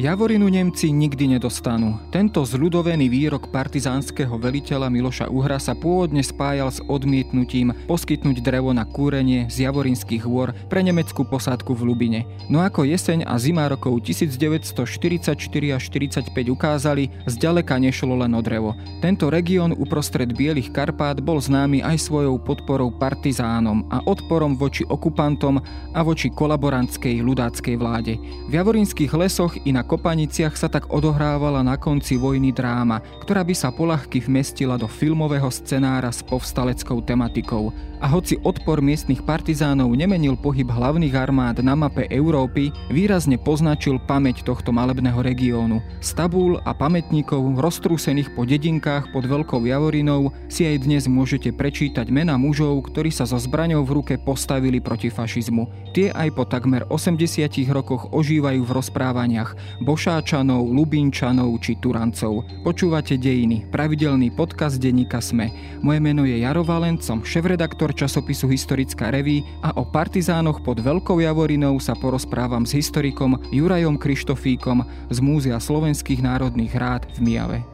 Javorinu Nemci nikdy nedostanú. Tento zľudovený výrok partizánskeho veliteľa Miloša Uhra sa pôvodne spájal s odmietnutím poskytnúť drevo na kúrenie z Javorinských hôr pre nemeckú posádku v Lubine. No ako jeseň a zima rokov 1944 a 45 ukázali, zďaleka nešlo len o drevo. Tento región uprostred Bielých Karpát bol známy aj svojou podporou partizánom a odporom voči okupantom a voči kolaborantskej ľudáckej vláde. V Javorinských lesoch i na Kopaniciach sa tak odohrávala na konci vojny dráma, ktorá by sa polahky vmestila do filmového scenára s povstaleckou tematikou. A hoci odpor miestnych partizánov nemenil pohyb hlavných armád na mape Európy, výrazne poznačil pamäť tohto malebného regiónu. Stabúl a pamätníkov roztrúsených po dedinkách pod Veľkou Javorinou si aj dnes môžete prečítať mena mužov, ktorí sa so zbraňou v ruke postavili proti fašizmu. Tie aj po takmer 80 rokoch ožívajú v rozprávaniach, Bošáčanov, Lubínčanov či Turancov. Počúvate Dejiny, pravidelný podcast denníka Sme. Moje meno je Jaro Valent, som šéf-redaktor časopisu Historická reví a o partizánoch pod Veľkou Javorinou sa porozprávam s historikom Jurajom Krištofíkom z Múzea slovenských národných rád v Mijave.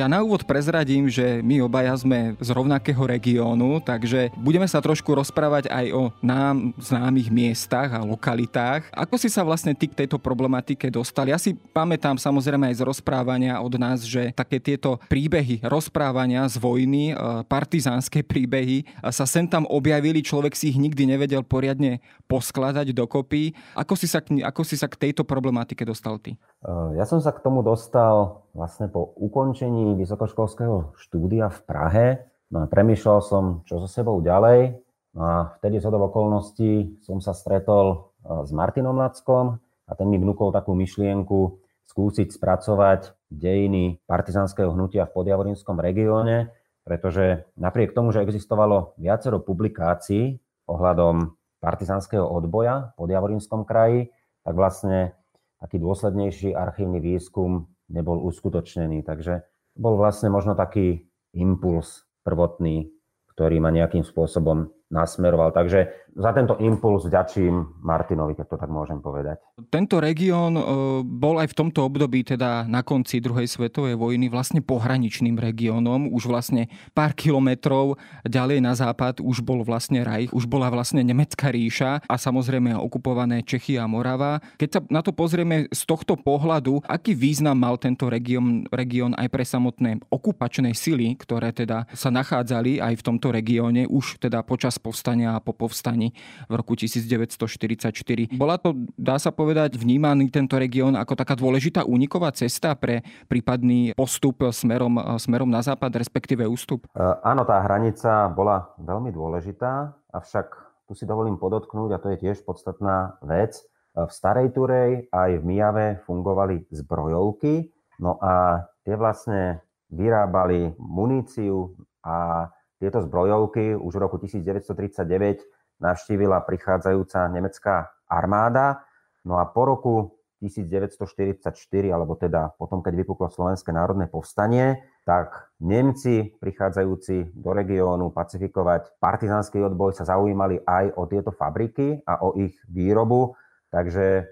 Ja na úvod prezradím, že my obaja sme z rovnakého regiónu, takže budeme sa trošku rozprávať aj o nám známych miestach a lokalitách. Ako si sa vlastne ty k tejto problematike dostal? Ja si pamätám samozrejme aj z rozprávania od nás, že také tieto príbehy, rozprávania z vojny, e, partizánske príbehy e, sa sem tam objavili, človek si ich nikdy nevedel poriadne poskladať dokopy. Ako si sa k, ako si sa k tejto problematike dostal ty? E, ja som sa k tomu dostal vlastne po ukončení vysokoškolského štúdia v Prahe. No a premýšľal som, čo so sebou ďalej. No a vtedy z okolností som sa stretol e, s Martinom Lackom a ten mi vnúkol takú myšlienku skúsiť spracovať dejiny partizánskeho hnutia v podjavorinskom regióne, pretože napriek tomu, že existovalo viacero publikácií ohľadom partizánskeho odboja v podjavorinskom kraji, tak vlastne taký dôslednejší archívny výskum nebol uskutočnený. Takže bol vlastne možno taký impuls prvotný, ktorý ma nejakým spôsobom nasmeroval. Takže za tento impuls vďačím Martinovi, keď to tak môžem povedať. Tento región e, bol aj v tomto období, teda na konci druhej svetovej vojny, vlastne pohraničným regiónom. Už vlastne pár kilometrov ďalej na západ už bol vlastne Reich, už bola vlastne Nemecká ríša a samozrejme okupované Čechy a Morava. Keď sa na to pozrieme z tohto pohľadu, aký význam mal tento región, región aj pre samotné okupačné sily, ktoré teda sa nachádzali aj v tomto regióne už teda počas povstania a po povstaní v roku 1944. Bola to, dá sa povedať, vnímaný tento región ako taká dôležitá úniková cesta pre prípadný postup smerom, smerom na západ, respektíve ústup? E, áno, tá hranica bola veľmi dôležitá, avšak tu si dovolím podotknúť, a to je tiež podstatná vec, e, v Starej Turej aj v Mijave fungovali zbrojovky, no a tie vlastne vyrábali muníciu a tieto zbrojovky už v roku 1939 navštívila prichádzajúca nemecká armáda. No a po roku 1944, alebo teda potom, keď vypuklo Slovenské národné povstanie, tak Nemci prichádzajúci do regiónu pacifikovať partizánsky odboj sa zaujímali aj o tieto fabriky a o ich výrobu. Takže e,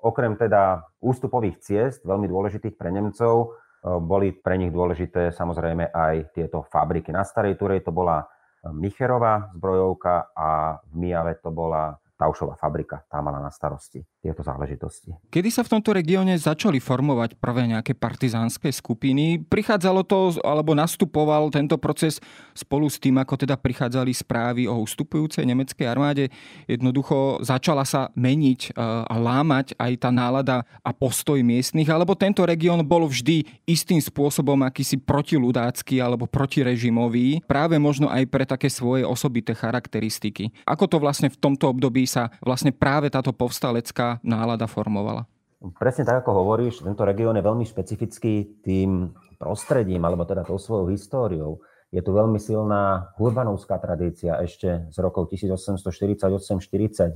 okrem teda ústupových ciest, veľmi dôležitých pre Nemcov, boli pre nich dôležité samozrejme aj tieto fabriky. Na Starej Turej to bola Micherová zbrojovka a v Mijave to bola Taušová fabrika, tá mala na starosti tieto záležitosti. Kedy sa v tomto regióne začali formovať prvé nejaké partizánske skupiny? Prichádzalo to, alebo nastupoval tento proces spolu s tým, ako teda prichádzali správy o ustupujúcej nemeckej armáde? Jednoducho začala sa meniť e, a lámať aj tá nálada a postoj miestnych, alebo tento región bol vždy istým spôsobom akýsi protiludácky alebo protirežimový, práve možno aj pre také svoje osobité charakteristiky. Ako to vlastne v tomto období sa vlastne práve táto povstalecká nálada formovala? Presne tak, ako hovoríš, tento región je veľmi špecifický tým prostredím, alebo teda tou svojou históriou. Je tu veľmi silná hurbanovská tradícia ešte z rokov 1848-49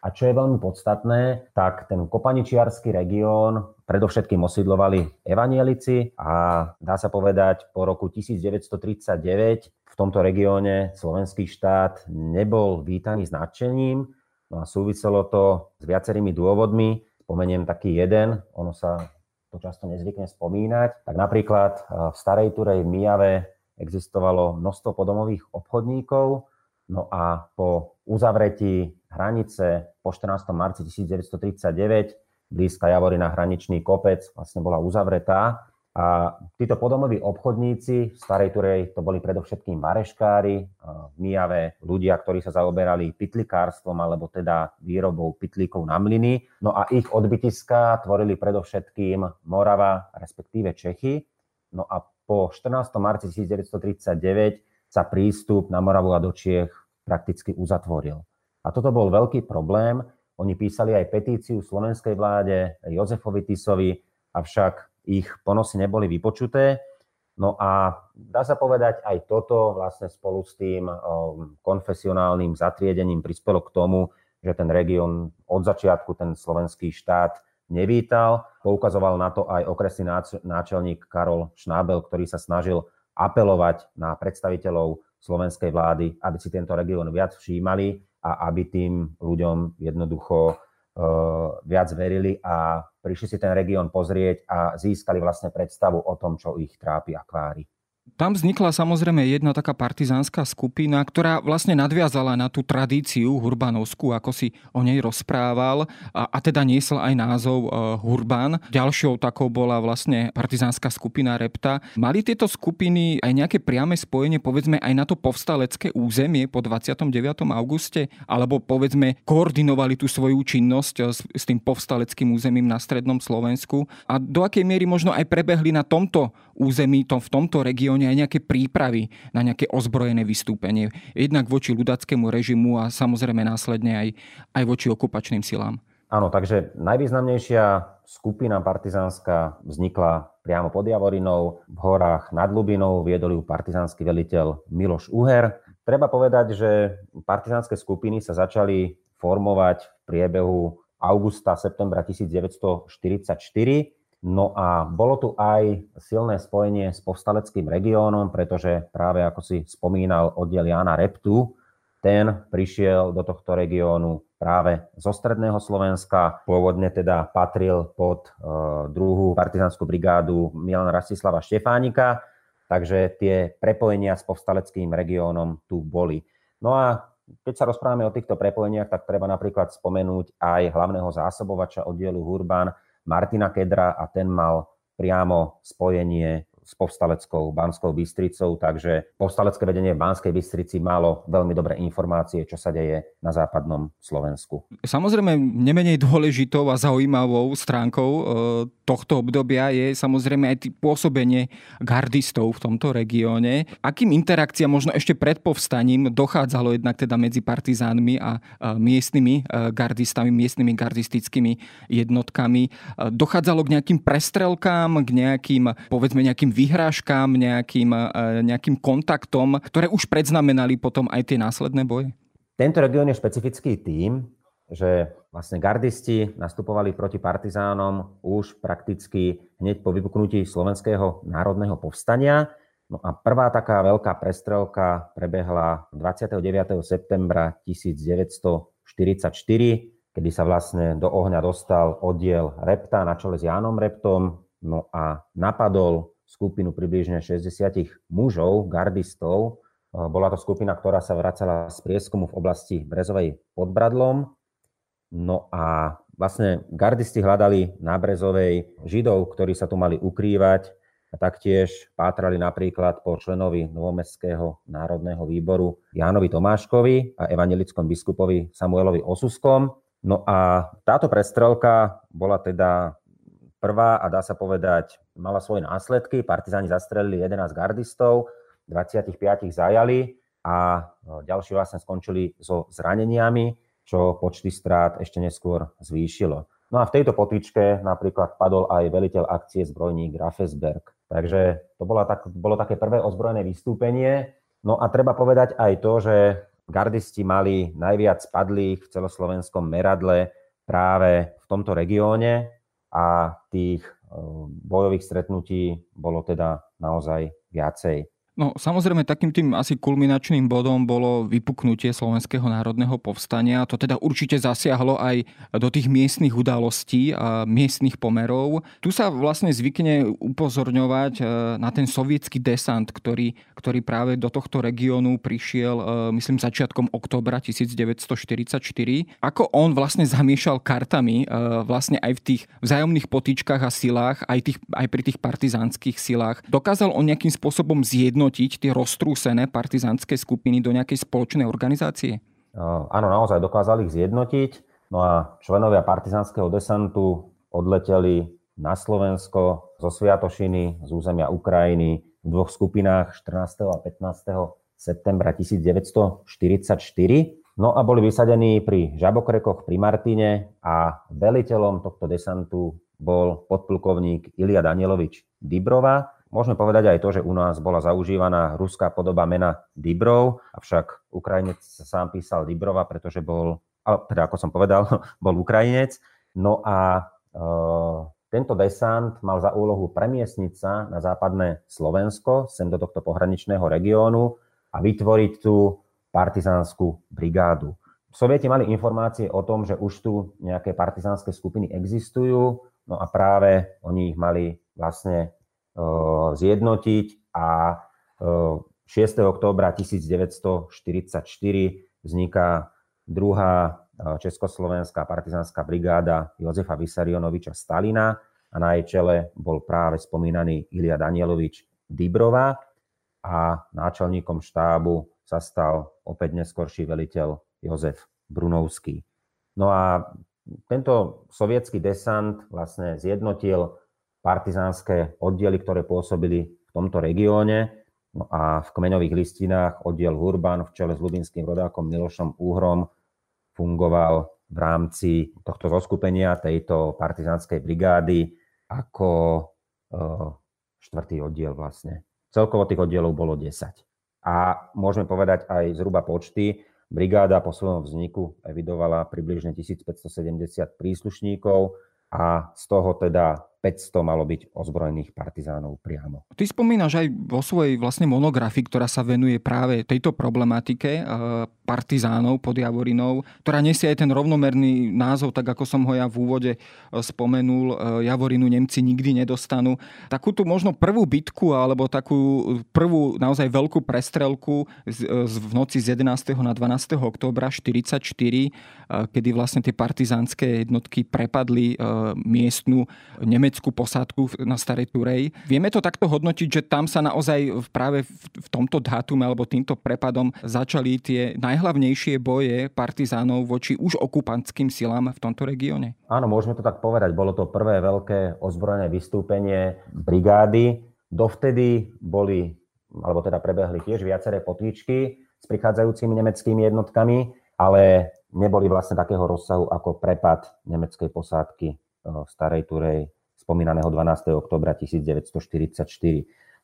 a čo je veľmi podstatné, tak ten kopaničiarský región predovšetkým osídlovali evanielici a dá sa povedať po roku 1939 v tomto regióne slovenský štát nebol vítaný s nadšením, No a súviselo to s viacerými dôvodmi. Spomeniem taký jeden, ono sa to často nezvykne spomínať. Tak napríklad e, v Starej Turej v Mijave existovalo množstvo podomových obchodníkov, no a po uzavretí hranice po 14. marci 1939 blízka Javorina hraničný kopec vlastne bola uzavretá a títo podomoví obchodníci v Starej Turej to boli predovšetkým vareškári, v Mijave ľudia, ktorí sa zaoberali pitlikárstvom alebo teda výrobou pitlíkov na mlyny. No a ich odbytiska tvorili predovšetkým Morava, respektíve Čechy. No a po 14. marci 1939 sa prístup na Moravu a do Čiech prakticky uzatvoril. A toto bol veľký problém. Oni písali aj petíciu slovenskej vláde Jozefovi Tisovi, avšak ich ponosy neboli vypočuté. No a dá sa povedať, aj toto vlastne spolu s tým konfesionálnym zatriedením prispelo k tomu, že ten región od začiatku ten slovenský štát nevítal. Poukazoval na to aj okresný náčelník Karol Šnábel, ktorý sa snažil apelovať na predstaviteľov slovenskej vlády, aby si tento región viac všímali a aby tým ľuďom jednoducho viac verili a prišli si ten región pozrieť a získali vlastne predstavu o tom, čo ich trápi a kvári. Tam vznikla samozrejme jedna taká partizánska skupina, ktorá vlastne nadviazala na tú tradíciu hurbanovskú, ako si o nej rozprával a, a teda niesla aj názov uh, Hurban. Ďalšou takou bola vlastne partizánska skupina Repta. Mali tieto skupiny aj nejaké priame spojenie povedzme aj na to povstalecké územie po 29. auguste alebo povedzme koordinovali tú svoju činnosť e, s, s tým povstaleckým územím na strednom Slovensku a do akej miery možno aj prebehli na tomto území, tom, v tomto regióne regióne aj nejaké prípravy na nejaké ozbrojené vystúpenie. Jednak voči ľudackému režimu a samozrejme následne aj, aj voči okupačným silám. Áno, takže najvýznamnejšia skupina partizánska vznikla priamo pod Javorinou, v horách nad Lubinou, viedol ju partizánsky veliteľ Miloš Uher. Treba povedať, že partizánske skupiny sa začali formovať v priebehu augusta, septembra 1944 No a bolo tu aj silné spojenie s povstaleckým regiónom, pretože práve ako si spomínal oddiel Jana Reptu, ten prišiel do tohto regiónu práve zo stredného Slovenska. Pôvodne teda patril pod uh, druhú partizanskú brigádu Milan Rastislava Štefánika, takže tie prepojenia s povstaleckým regiónom tu boli. No a keď sa rozprávame o týchto prepojeniach, tak treba napríklad spomenúť aj hlavného zásobovača oddielu Hurban, Martina Kedra a ten mal priamo spojenie s povstaleckou Banskou Bystricou, takže povstalecké vedenie v Banskej Bystrici malo veľmi dobré informácie, čo sa deje na západnom Slovensku. Samozrejme, nemenej dôležitou a zaujímavou stránkou e, tohto obdobia je samozrejme aj pôsobenie gardistov v tomto regióne. Akým interakciám možno ešte pred povstaním dochádzalo jednak teda medzi partizánmi a miestnymi e, gardistami, miestnymi gardistickými jednotkami? E, dochádzalo k nejakým prestrelkám, k nejakým, povedzme, nejakým vyhrážkám, nejakým, e, nejakým kontaktom, ktoré už predznamenali potom aj tie následné boje? Tento región je špecifický tým, že vlastne gardisti nastupovali proti partizánom už prakticky hneď po vypuknutí slovenského národného povstania. No a prvá taká veľká prestrelka prebehla 29. septembra 1944, kedy sa vlastne do ohňa dostal oddiel Repta na čele s Jánom Reptom, no a napadol skupinu približne 60 mužov, gardistov. Bola to skupina, ktorá sa vracala z prieskumu v oblasti Brezovej pod Bradlom. No a vlastne gardisti hľadali na Brezovej Židov, ktorí sa tu mali ukrývať a taktiež pátrali napríklad po členovi Novomestského národného výboru Jánovi Tomáškovi a evangelickom biskupovi Samuelovi Osuskom. No a táto prestrelka bola teda prvá a dá sa povedať, mala svoje následky. Partizáni zastrelili 11 gardistov, 25 zajali a no, ďalší vlastne skončili so zraneniami, čo počty strát ešte neskôr zvýšilo. No a v tejto potičke napríklad padol aj veliteľ akcie zbrojník Rafesberg. Takže to bolo, tak, bolo také prvé ozbrojené vystúpenie. No a treba povedať aj to, že gardisti mali najviac padlých v celoslovenskom meradle práve v tomto regióne a tých eh, bojových stretnutí bolo teda naozaj viacej. No samozrejme takým tým asi kulminačným bodom bolo vypuknutie Slovenského národného povstania. To teda určite zasiahlo aj do tých miestnych udalostí a miestnych pomerov. Tu sa vlastne zvykne upozorňovať e, na ten sovietský desant, ktorý, ktorý práve do tohto regiónu prišiel, e, myslím, začiatkom oktobra 1944. Ako on vlastne zamiešal kartami e, vlastne aj v tých vzájomných potýčkach a silách, aj, tých, aj pri tých partizánskych silách. Dokázal on nejakým spôsobom zjednotiť zjednotiť tie roztrúsené partizánske skupiny do nejakej spoločnej organizácie? Áno, naozaj dokázali ich zjednotiť. No a členovia partizánskeho desantu odleteli na Slovensko zo Sviatošiny, z územia Ukrajiny v dvoch skupinách 14. a 15. septembra 1944. No a boli vysadení pri Žabokrekoch pri Martine a veliteľom tohto desantu bol podplukovník Ilia Danielovič Dibrova. Môžeme povedať aj to, že u nás bola zaužívaná ruská podoba mena Dibrov, avšak Ukrajinec sa sám písal Dibrova, pretože bol, teda ako som povedal, bol Ukrajinec. No a e, tento desant mal za úlohu premiesniť sa na západné Slovensko, sem do tohto pohraničného regiónu a vytvoriť tu partizánsku brigádu. Sovieti mali informácie o tom, že už tu nejaké partizánske skupiny existujú, no a práve oni ich mali vlastne zjednotiť a 6. Eh, októbra 1944 vzniká druhá eh, Československá partizánska brigáda Jozefa Vysarionoviča Stalina a na jej čele bol práve spomínaný Ilia Danielovič Dibrova a náčelníkom štábu sa stal opäť neskorší veliteľ Jozef Brunovský. No a tento sovietský desant vlastne zjednotil partizánske oddiely, ktoré pôsobili v tomto regióne. No a v kmeňových listinách oddiel Hurban v čele s ľubinským rodákom Milošom Úhrom fungoval v rámci tohto zoskupenia tejto partizánskej brigády ako e, štvrtý oddiel vlastne. Celkovo tých oddielov bolo 10. A môžeme povedať aj zhruba počty. Brigáda po svojom vzniku evidovala približne 1570 príslušníkov a z toho teda 500 malo byť ozbrojených partizánov priamo. Ty spomínaš aj vo svojej vlastne monografii, ktorá sa venuje práve tejto problematike eh, partizánov pod Javorinou, ktorá nesie aj ten rovnomerný názov, tak ako som ho ja v úvode eh, spomenul, eh, Javorinu Nemci nikdy nedostanú. Takú tu možno prvú bitku alebo takú prvú naozaj veľkú prestrelku v noci z 11. na 12. októbra 44, kedy vlastne tie partizánske jednotky prepadli miestnu nemeckú nemeckú posádku na Starej Turej. Vieme to takto hodnotiť, že tam sa naozaj práve v tomto dátume alebo týmto prepadom začali tie najhlavnejšie boje partizánov voči už okupantským silám v tomto regióne? Áno, môžeme to tak povedať. Bolo to prvé veľké ozbrojené vystúpenie brigády. Dovtedy boli, alebo teda prebehli tiež viaceré potýčky s prichádzajúcimi nemeckými jednotkami, ale neboli vlastne takého rozsahu ako prepad nemeckej posádky v Starej Turej spomínaného 12. oktobra 1944.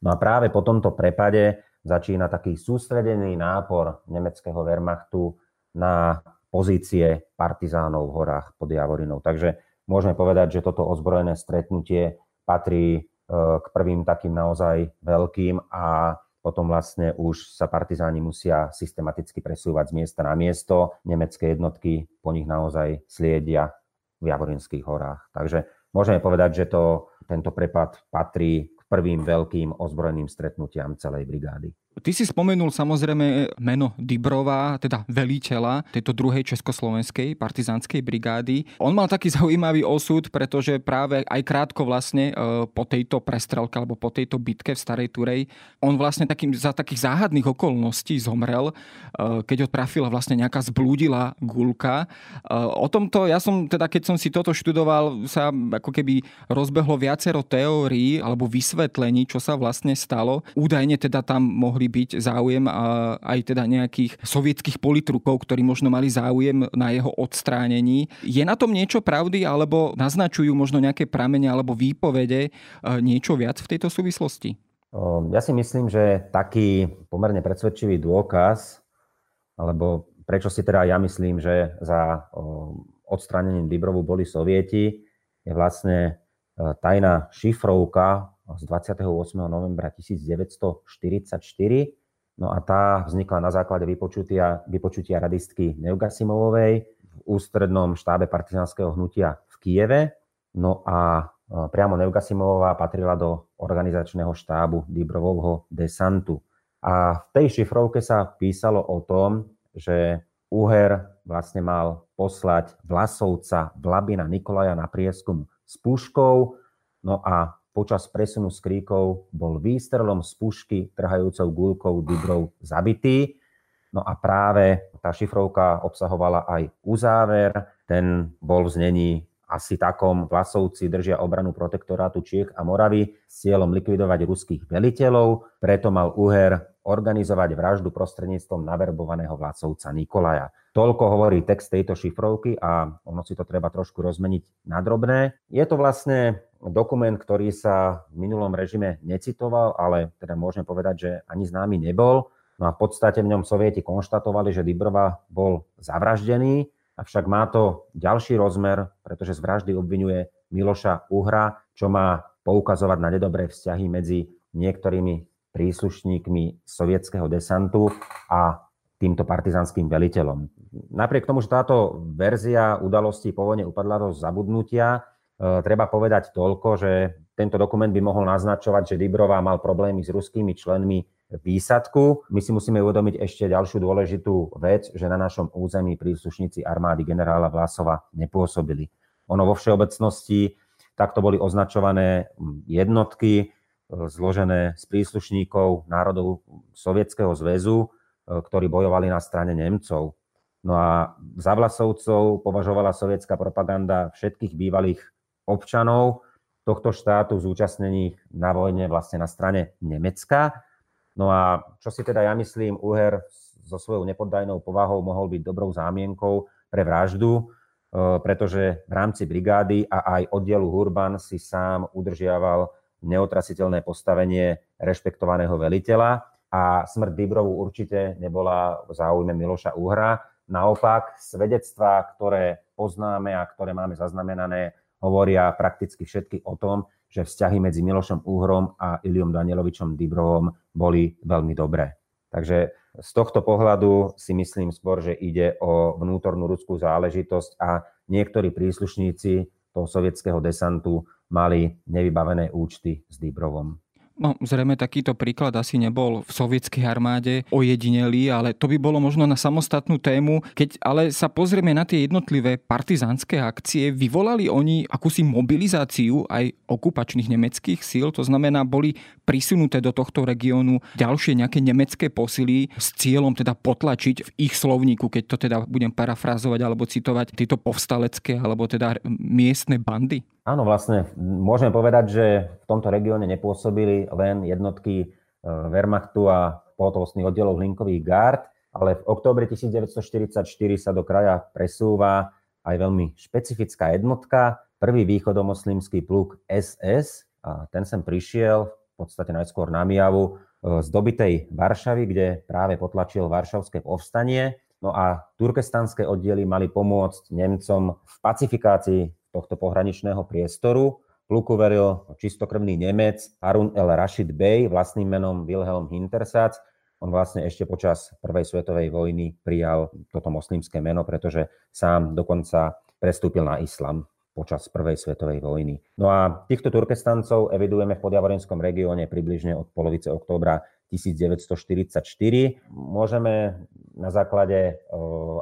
No a práve po tomto prepade začína taký sústredený nápor nemeckého Wehrmachtu na pozície partizánov v horách pod Javorinou. Takže môžeme povedať, že toto ozbrojené stretnutie patrí e, k prvým takým naozaj veľkým a potom vlastne už sa partizáni musia systematicky presúvať z miesta na miesto. Nemecké jednotky po nich naozaj sliedia v Javorinských horách. Takže môžeme povedať, že to, tento prepad patrí k prvým veľkým ozbrojeným stretnutiam celej brigády. Ty si spomenul samozrejme meno Dibrova, teda veliteľa tejto druhej československej partizánskej brigády. On mal taký zaujímavý osud, pretože práve aj krátko vlastne e, po tejto prestrelke alebo po tejto bitke v Starej Turej, on vlastne takým, za takých záhadných okolností zomrel, e, keď ho trafila vlastne nejaká zblúdila gulka. E, o tomto, ja som teda, keď som si toto študoval, sa ako keby rozbehlo viacero teórií alebo vysvetlení, čo sa vlastne stalo. Údajne teda tam mohli mohli byť záujem aj teda nejakých sovietských politrukov, ktorí možno mali záujem na jeho odstránení. Je na tom niečo pravdy, alebo naznačujú možno nejaké pramene alebo výpovede e, niečo viac v tejto súvislosti? Ja si myslím, že taký pomerne predsvedčivý dôkaz, alebo prečo si teda ja myslím, že za odstránením Dibrovu boli sovieti, je vlastne e, tajná šifrovka z 28. novembra 1944. No a tá vznikla na základe vypočutia, vypočutia radistky Neugasimovovej v ústrednom štábe partizánskeho hnutia v Kieve. No a e, priamo Neugasimovová patrila do organizačného štábu Dibrovovho desantu. A v tej šifrovke sa písalo o tom, že Uher vlastne mal poslať Vlasovca Vlabina Nikolaja na prieskum s puškou, no a počas presunu z kríkov bol výstrelom z pušky trhajúcou gulkou Dubrov zabitý. No a práve tá šifrovka obsahovala aj uzáver. Ten bol v znení asi takom Vlasovci držia obranu protektorátu Čiech a Moravy s cieľom likvidovať ruských veliteľov, preto mal Uher organizovať vraždu prostredníctvom naverbovaného Vlasovca Nikolaja. Toľko hovorí text tejto šifrovky a ono si to treba trošku rozmeniť na drobné. Je to vlastne dokument, ktorý sa v minulom režime necitoval, ale teda môžeme povedať, že ani známy nebol. No a v podstate v ňom sovieti konštatovali, že Dibrova bol zavraždený, avšak má to ďalší rozmer, pretože z vraždy obvinuje Miloša Uhra, čo má poukazovať na nedobré vzťahy medzi niektorými príslušníkmi sovietského desantu a týmto partizanským veliteľom. Napriek tomu, že táto verzia udalostí po vojne upadla do zabudnutia, e, treba povedať toľko, že tento dokument by mohol naznačovať, že Dibrová mal problémy s ruskými členmi výsadku. My si musíme uvedomiť ešte ďalšiu dôležitú vec, že na našom území príslušníci armády generála Vlasova nepôsobili. Ono vo všeobecnosti takto boli označované jednotky e, zložené z príslušníkov národov Sovietskeho zväzu, ktorí bojovali na strane Nemcov. No a za Vlasovcov považovala sovietská propaganda všetkých bývalých občanov tohto štátu zúčastnených na vojne vlastne na strane Nemecka. No a čo si teda ja myslím, Uher so svojou nepoddajnou povahou mohol byť dobrou zámienkou pre vraždu, e, pretože v rámci brigády a aj oddielu Hurban si sám udržiaval neotrasiteľné postavenie rešpektovaného veliteľa a smrť Dibrovu určite nebola v záujme Miloša Uhra. Naopak, svedectvá, ktoré poznáme a ktoré máme zaznamenané, hovoria prakticky všetky o tom, že vzťahy medzi Milošom Uhrom a Iliom Danielovičom Dibrovom boli veľmi dobré. Takže z tohto pohľadu si myslím skôr, že ide o vnútornú ruskú záležitosť a niektorí príslušníci toho sovietského desantu mali nevybavené účty s Dibrovom. No, zrejme takýto príklad asi nebol v sovietskej armáde ojedinelý, ale to by bolo možno na samostatnú tému. Keď ale sa pozrieme na tie jednotlivé partizánske akcie, vyvolali oni akúsi mobilizáciu aj okupačných nemeckých síl, to znamená, boli prisunuté do tohto regiónu ďalšie nejaké nemecké posily s cieľom teda potlačiť v ich slovníku, keď to teda budem parafrázovať alebo citovať tieto povstalecké alebo teda miestne bandy? Áno, vlastne môžeme povedať, že v tomto regióne nepôsobili len jednotky e, Wehrmachtu a pohotovostných oddielov Hlinkových gard, ale v októbri 1944 sa do kraja presúva aj veľmi špecifická jednotka, prvý východomoslimský pluk SS. A ten sem prišiel v podstate najskôr na Mijavu e, z dobitej Varšavy, kde práve potlačil Varšavské povstanie. No a turkestanské oddiely mali pomôcť Nemcom v pacifikácii tohto pohraničného priestoru. Pluku veril čistokrvný Nemec Harun el Rashid Bey, vlastným menom Wilhelm Hintersatz. On vlastne ešte počas Prvej svetovej vojny prijal toto moslimské meno, pretože sám dokonca prestúpil na islam. počas Prvej svetovej vojny. No a týchto Turkestancov evidujeme v podjavorinskom regióne približne od polovice októbra 1944. Môžeme na základe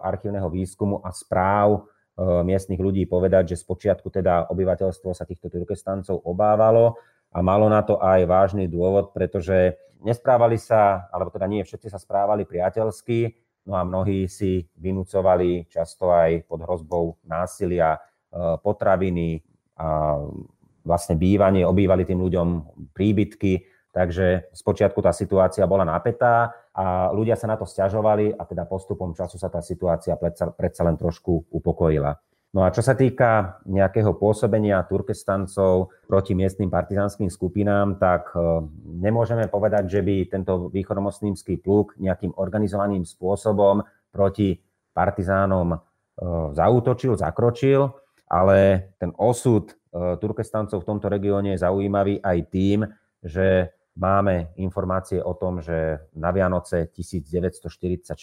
archívneho výskumu a správ miestnych ľudí povedať, že spočiatku teda obyvateľstvo sa týchto Turkestancov obávalo a malo na to aj vážny dôvod, pretože nesprávali sa, alebo teda nie všetci sa správali priateľsky, no a mnohí si vynúcovali často aj pod hrozbou násilia e, potraviny a vlastne bývanie, obývali tým ľuďom príbytky, takže spočiatku tá situácia bola napätá a ľudia sa na to stiažovali a teda postupom času sa tá situácia predsa, predsa len trošku upokojila. No a čo sa týka nejakého pôsobenia Turkestancov proti miestnym partizánskym skupinám, tak e, nemôžeme povedať, že by tento východomoslimský pluk nejakým organizovaným spôsobom proti partizánom e, zautočil, zakročil, ale ten osud e, Turkestancov v tomto regióne je zaujímavý aj tým, že máme informácie o tom, že na Vianoce 1944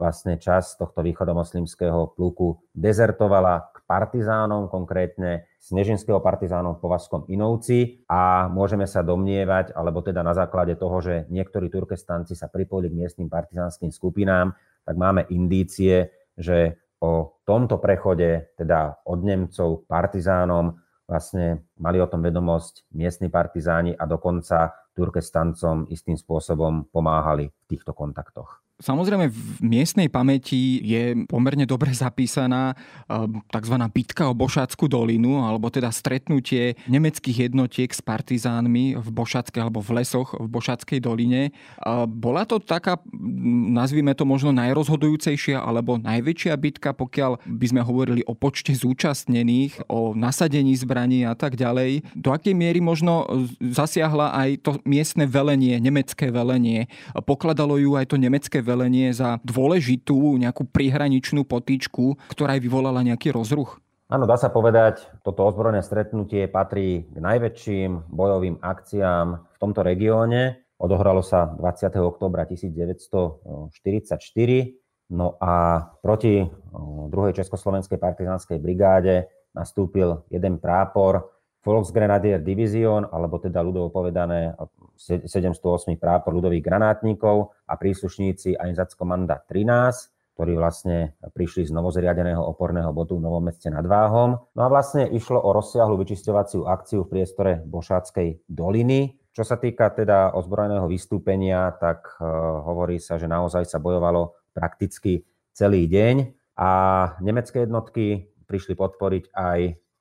vlastne čas tohto východomoslimského pluku dezertovala k partizánom, konkrétne snežinského partizánom v Povazskom Inovci. A môžeme sa domnievať, alebo teda na základe toho, že niektorí turkestanci sa pripojili k miestnym partizánskym skupinám, tak máme indície, že o tomto prechode, teda od Nemcov k partizánom, vlastne mali o tom vedomosť miestni partizáni a dokonca Turkestancom istým spôsobom pomáhali v týchto kontaktoch. Samozrejme v miestnej pamäti je pomerne dobre zapísaná ehm, tzv. bitka o Bošácku dolinu, alebo teda stretnutie nemeckých jednotiek s partizánmi v Bošáckej alebo v lesoch v Bošáckej doline. Ehm, bola to taká, nazvime to možno najrozhodujúcejšia alebo najväčšia bitka, pokiaľ by sme hovorili o počte zúčastnených, o nasadení zbraní a tak ďalej. Do akej miery možno zasiahla aj to miestne velenie, nemecké velenie? Pokladalo ju aj to nemecké velenie za dôležitú nejakú prihraničnú potýčku, ktorá aj vyvolala nejaký rozruch? Áno, dá sa povedať, toto ozbrojené stretnutie patrí k najväčším bojovým akciám v tomto regióne. Odohralo sa 20. oktobra 1944. No a proti druhej Československej partizánskej brigáde nastúpil jeden prápor Volksgrenadier Division, alebo teda ľudovo povedané 708. prápor ľudových granátnikov a príslušníci Einsatzkommanda 13, ktorí vlastne prišli z novozriadeného oporného bodu v Novom meste nad Váhom. No a vlastne išlo o rozsiahlu vyčisťovaciu akciu v priestore Bošáckej doliny. Čo sa týka teda ozbrojeného vystúpenia, tak uh, hovorí sa, že naozaj sa bojovalo prakticky celý deň a nemecké jednotky prišli podporiť aj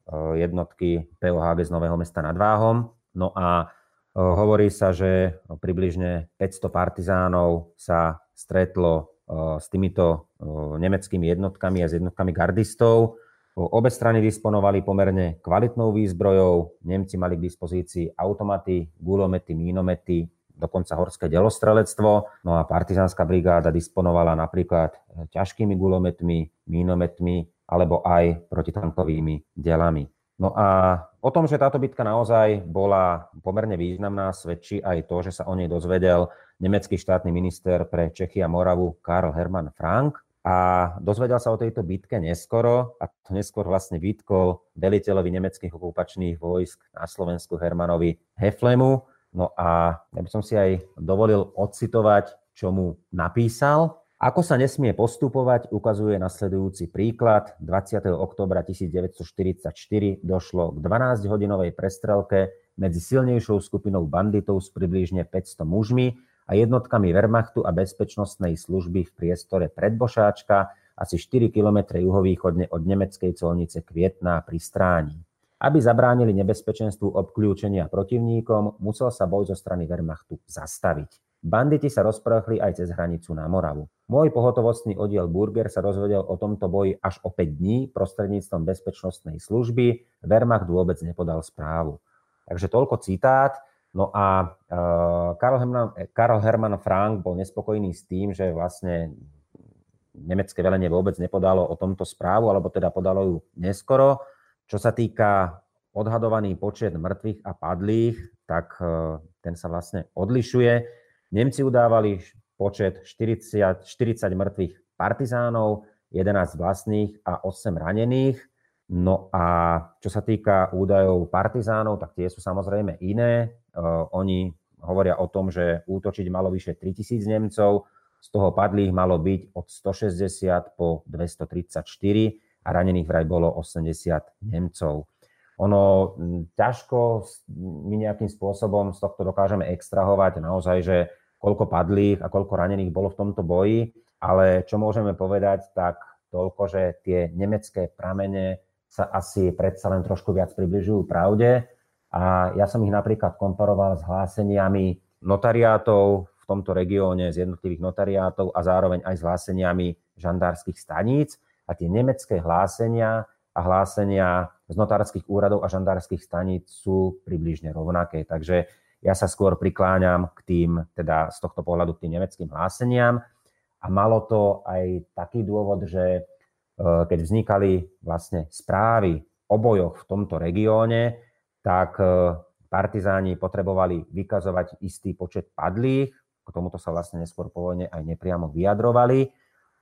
Eh, jednotky POHG z Nového mesta nad Váhom. No a hovorí sa, že približne 500 partizánov sa stretlo s týmito nemeckými jednotkami a s jednotkami gardistov. Obe strany disponovali pomerne kvalitnou výzbrojou. Nemci mali k dispozícii automaty, gulomety, mínomety, dokonca horské delostrelectvo. No a partizánska brigáda disponovala napríklad ťažkými gulometmi, mínometmi, alebo aj protitankovými delami. No a o tom, že táto bitka naozaj bola pomerne významná, svedčí aj to, že sa o nej dozvedel nemecký štátny minister pre Čechy a Moravu Karl Hermann Frank. A dozvedel sa o tejto bitke neskoro a to neskôr vlastne vytkol veliteľovi nemeckých okupačných vojsk na Slovensku Hermanovi Heflemu. No a ja by som si aj dovolil odcitovať, čo mu napísal. Ako sa nesmie postupovať, ukazuje nasledujúci príklad. 20. oktobra 1944 došlo k 12-hodinovej prestrelke medzi silnejšou skupinou banditov s približne 500 mužmi a jednotkami Wehrmachtu a bezpečnostnej služby v priestore Predbošáčka asi 4 km juhovýchodne od nemeckej colnice Kvietná pri Stráni. Aby zabránili nebezpečenstvu obklúčenia protivníkom, musel sa boj zo strany Wehrmachtu zastaviť. Banditi sa rozprchli aj cez hranicu na Moravu. Môj pohotovostný oddiel Burger sa rozvedel o tomto boji až o 5 dní prostredníctvom bezpečnostnej služby. Wehrmacht vôbec nepodal správu. Takže toľko citát. No a uh, Karl, Hermann, Karl Hermann Frank bol nespokojný s tým, že vlastne nemecké velenie vôbec nepodalo o tomto správu, alebo teda podalo ju neskoro. Čo sa týka odhadovaný počet mŕtvych a padlých, tak uh, ten sa vlastne odlišuje. Nemci udávali počet 40, 40 mŕtvych partizánov, 11 vlastných a 8 ranených. No a čo sa týka údajov partizánov, tak tie sú samozrejme iné. Oni hovoria o tom, že útočiť malo vyše 3000 Nemcov, z toho padlých malo byť od 160 po 234 a ranených vraj bolo 80 Nemcov. Ono ťažko my nejakým spôsobom z tohto dokážeme extrahovať naozaj, že koľko padlých a koľko ranených bolo v tomto boji, ale čo môžeme povedať, tak toľko, že tie nemecké pramene sa asi predsa len trošku viac približujú pravde. A ja som ich napríklad komparoval s hláseniami notariátov v tomto regióne, z jednotlivých notariátov a zároveň aj s hláseniami žandárskych staníc. A tie nemecké hlásenia a hlásenia z notárskych úradov a žandárskych staníc sú približne rovnaké. Takže ja sa skôr prikláňam k tým, teda z tohto pohľadu k tým nemeckým hláseniam. A malo to aj taký dôvod, že e, keď vznikali vlastne správy o bojoch v tomto regióne, tak e, partizáni potrebovali vykazovať istý počet padlých, k tomuto sa vlastne neskôr po vojne aj nepriamo vyjadrovali.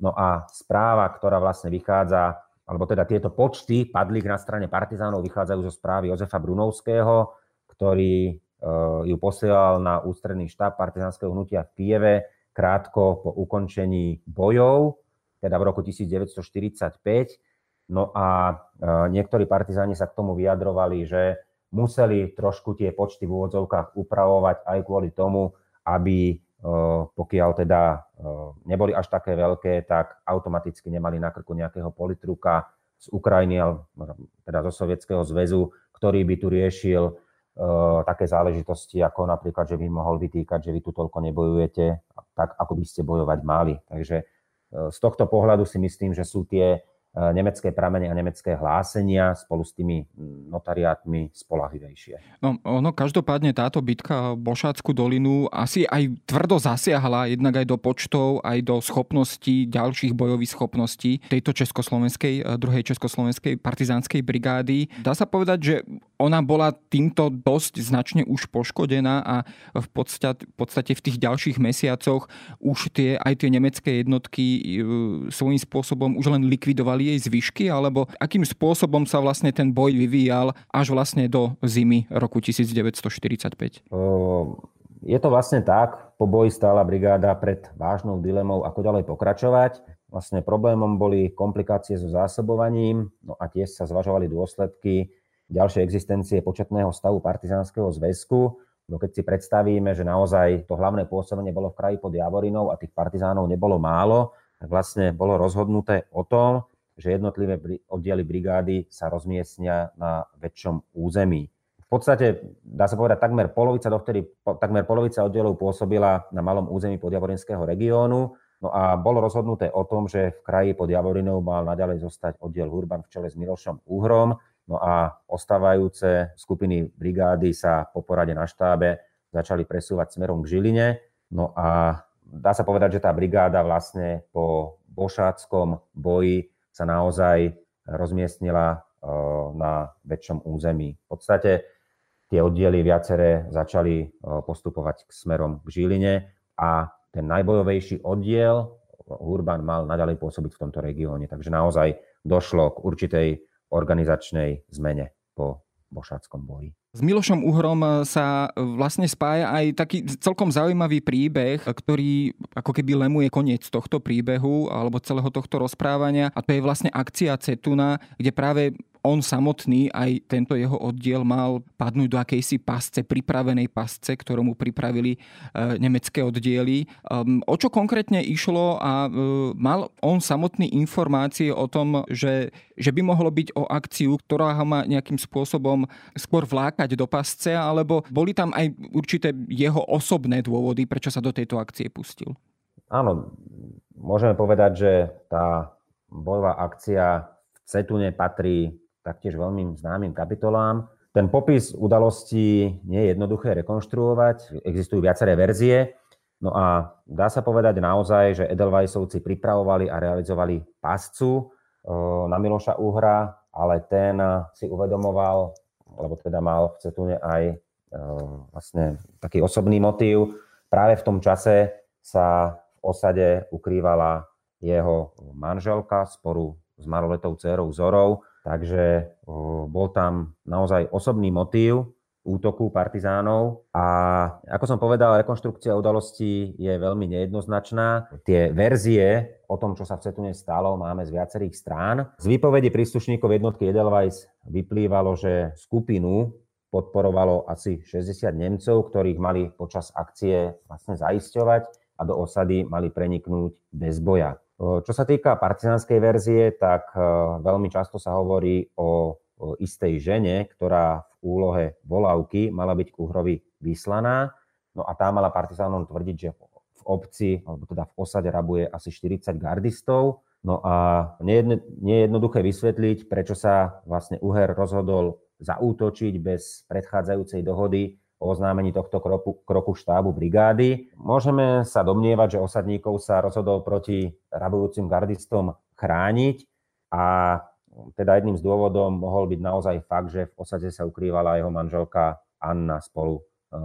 No a správa, ktorá vlastne vychádza, alebo teda tieto počty padlých na strane partizánov vychádzajú zo správy Jozefa Brunovského, ktorý ju posielal na ústredný štáb partizánskeho hnutia v Kieve krátko po ukončení bojov, teda v roku 1945. No a niektorí partizáni sa k tomu vyjadrovali, že museli trošku tie počty v úvodzovkách upravovať aj kvôli tomu, aby pokiaľ teda neboli až také veľké, tak automaticky nemali na krku nejakého politruka z Ukrajiny, teda zo Sovietskeho zväzu, ktorý by tu riešil také záležitosti, ako napríklad, že by mohol vytýkať, že vy tu toľko nebojujete, tak ako by ste bojovať mali. Takže eh, z tohto pohľadu si myslím, že sú tie E, nemecké pramene a nemecké hlásenia spolu s tými notariátmi spolahlivejšie. No, ono každopádne táto bitka Bošácku dolinu asi aj tvrdo zasiahla jednak aj do počtov, aj do schopností, ďalších bojových schopností tejto československej, druhej československej partizánskej brigády. Dá sa povedať, že ona bola týmto dosť značne už poškodená a v podstate, v podstate v tých ďalších mesiacoch už tie, aj tie nemecké jednotky e, svojím spôsobom už len likvidovali jej zvyšky, alebo akým spôsobom sa vlastne ten boj vyvíjal až vlastne do zimy roku 1945? Je to vlastne tak, po boji stála brigáda pred vážnou dilemou, ako ďalej pokračovať. Vlastne problémom boli komplikácie so zásobovaním, no a tiež sa zvažovali dôsledky ďalšej existencie početného stavu partizánskeho zväzku. No keď si predstavíme, že naozaj to hlavné pôsobenie bolo v kraji pod Javorinou a tých partizánov nebolo málo, tak vlastne bolo rozhodnuté o tom, že jednotlivé oddiely brigády sa rozmiestnia na väčšom území. V podstate, dá sa povedať, takmer polovica, dovtedy, takmer polovica oddielov pôsobila na malom území podjavorinského regiónu, no a bolo rozhodnuté o tom, že v kraji pod Javorinou mal naďalej zostať oddiel Hurban v čele s Milošom Úhrom, no a ostávajúce skupiny brigády sa po porade na štábe začali presúvať smerom k Žiline, no a dá sa povedať, že tá brigáda vlastne po bošáckom boji sa naozaj rozmiestnila eh, na väčšom území. V podstate tie oddiely viaceré začali eh, postupovať k smerom k Žiline a ten najbojovejší oddiel Urban mal naďalej pôsobiť v tomto regióne. Takže naozaj došlo k určitej organizačnej zmene po bošáckom boji. S Milošom Uhrom sa vlastne spája aj taký celkom zaujímavý príbeh, ktorý ako keby lemuje koniec tohto príbehu alebo celého tohto rozprávania a to je vlastne akcia Cetuna, kde práve on samotný, aj tento jeho oddiel mal padnúť do akejsi pasce, pripravenej pasce, ktorú mu pripravili e, nemecké oddiely. Ehm, o čo konkrétne išlo a e, mal on samotný informácie o tom, že, že by mohlo byť o akciu, ktorá ho má nejakým spôsobom skôr vlákať do pasce, alebo boli tam aj určité jeho osobné dôvody, prečo sa do tejto akcie pustil? Áno, môžeme povedať, že tá bojová akcia v Cetune patrí taktiež veľmi známym kapitolám. Ten popis udalostí nie je jednoduché rekonštruovať, existujú viaceré verzie, no a dá sa povedať naozaj, že Edelweissovci pripravovali a realizovali pascu na Miloša Uhra, ale ten si uvedomoval, lebo teda mal v Cetune aj vlastne taký osobný motív. Práve v tom čase sa v osade ukrývala jeho manželka sporu s maloletou dcerou Zorou, takže bol tam naozaj osobný motív útoku partizánov a ako som povedal, rekonštrukcia udalostí je veľmi nejednoznačná. Tie verzie o tom, čo sa v Cetune stalo, máme z viacerých strán. Z výpovedi príslušníkov jednotky Edelweiss vyplývalo, že skupinu podporovalo asi 60 Nemcov, ktorých mali počas akcie vlastne zaisťovať a do osady mali preniknúť bez boja. Čo sa týka partizánskej verzie, tak veľmi často sa hovorí o istej žene, ktorá v úlohe volávky mala byť k Uhrovi vyslaná. No a tá mala partizánom tvrdiť, že v obci, alebo teda v osade rabuje asi 40 gardistov. No a nie je jednoduché vysvetliť, prečo sa vlastne Uher rozhodol zaútočiť bez predchádzajúcej dohody o oznámení tohto kroku, kroku štábu brigády. Môžeme sa domnievať, že osadníkov sa rozhodol proti rabujúcim gardistom chrániť a teda jedným z dôvodov mohol byť naozaj fakt, že v osade sa ukrývala jeho manželka Anna spolu e,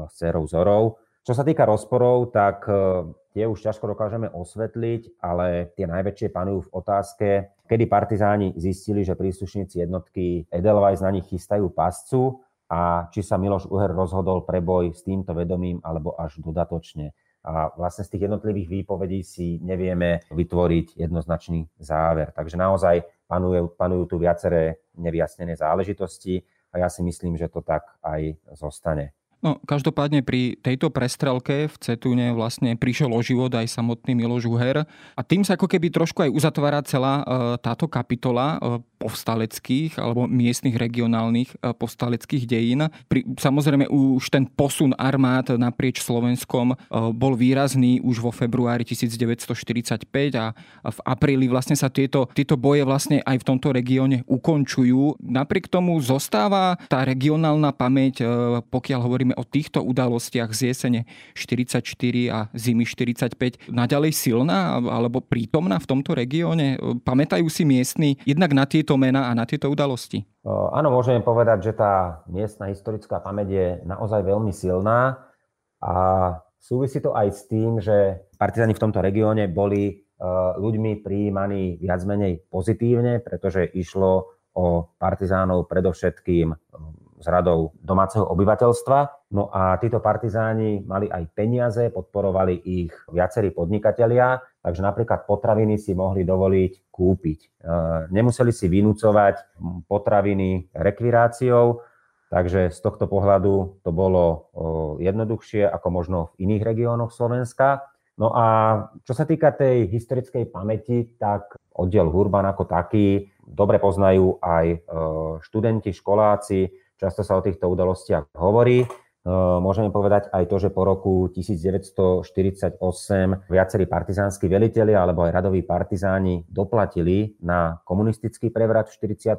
s dcerou Zorou. Čo sa týka rozporov, tak e, tie už ťažko dokážeme osvetliť, ale tie najväčšie panujú v otázke, kedy partizáni zistili, že príslušníci jednotky Edelweiss na nich chystajú pascu a či sa Miloš Uher rozhodol pre boj s týmto vedomím alebo až dodatočne. A vlastne z tých jednotlivých výpovedí si nevieme vytvoriť jednoznačný záver. Takže naozaj panujú, panujú tu viaceré nevyjasnené záležitosti a ja si myslím, že to tak aj zostane. No, každopádne pri tejto prestrelke v Cetúne vlastne prišiel o život aj samotný Miloš Uher a tým sa ako keby trošku aj uzatvára celá e, táto kapitola e, povstaleckých alebo miestnych regionálnych e, povstaleckých dejín. Pri, samozrejme už ten posun armád naprieč Slovenskom bol výrazný už vo februári 1945 a v apríli vlastne sa tieto, tieto boje vlastne aj v tomto regióne ukončujú. Napriek tomu zostáva tá regionálna pamäť, pokiaľ hovoríme hovoríme o týchto udalostiach z jesene 44 a zimy 45 naďalej silná alebo prítomná v tomto regióne? Pamätajú si miestni jednak na tieto mená a na tieto udalosti? Áno, môžeme povedať, že tá miestna historická pamäť je naozaj veľmi silná a súvisí to aj s tým, že partizáni v tomto regióne boli ľuďmi prijímaní viac menej pozitívne, pretože išlo o partizánov predovšetkým s radou domáceho obyvateľstva. No a títo partizáni mali aj peniaze, podporovali ich viacerí podnikatelia, takže napríklad potraviny si mohli dovoliť kúpiť. E, nemuseli si vynúcovať potraviny rekviráciou, takže z tohto pohľadu to bolo jednoduchšie ako možno v iných regiónoch Slovenska. No a čo sa týka tej historickej pamäti, tak oddiel Hurban ako taký dobre poznajú aj e, študenti, školáci, Často sa o týchto udalostiach hovorí. No, môžeme povedať aj to, že po roku 1948 viacerí partizánsky veliteľi alebo aj radoví partizáni doplatili na komunistický prevrat v 48.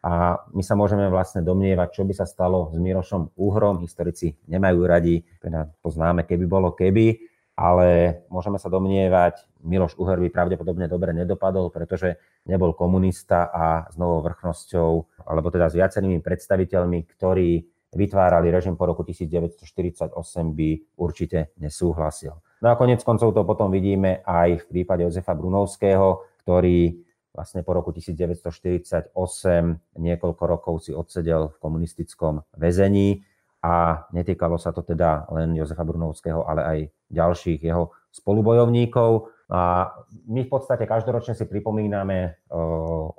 A my sa môžeme vlastne domnievať, čo by sa stalo s Mirošom Úhrom. Historici nemajú radi, teda to známe, keby bolo keby, ale môžeme sa domnievať, Miloš Uher by pravdepodobne dobre nedopadol, pretože nebol komunista a s novou vrchnosťou alebo teda s viacerými predstaviteľmi, ktorí vytvárali režim po roku 1948, by určite nesúhlasil. No a konec koncov to potom vidíme aj v prípade Jozefa Brunovského, ktorý vlastne po roku 1948 niekoľko rokov si odsedel v komunistickom väzení a netýkalo sa to teda len Jozefa Brunovského, ale aj ďalších jeho spolubojovníkov. A my v podstate každoročne si pripomíname e,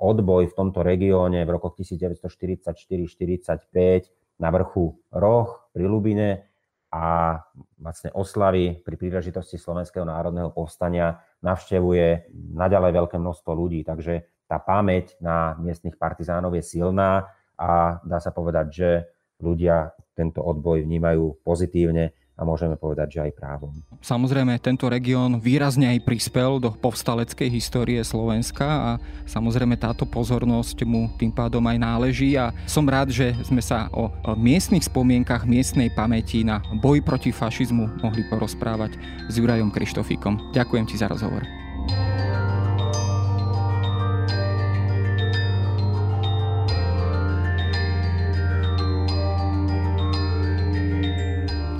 odboj v tomto regióne v rokoch 1944-45 na vrchu Roh pri Lubine a vlastne oslavy pri príležitosti Slovenského národného povstania navštevuje naďalej veľké množstvo ľudí. Takže tá pamäť na miestnych partizánov je silná a dá sa povedať, že ľudia tento odboj vnímajú pozitívne a môžeme povedať, že aj právom. Samozrejme, tento región výrazne aj prispel do povstaleckej histórie Slovenska a samozrejme táto pozornosť mu tým pádom aj náleží a som rád, že sme sa o miestnych spomienkach miestnej pamäti na boj proti fašizmu mohli porozprávať s Jurajom Krištofíkom. Ďakujem ti za rozhovor.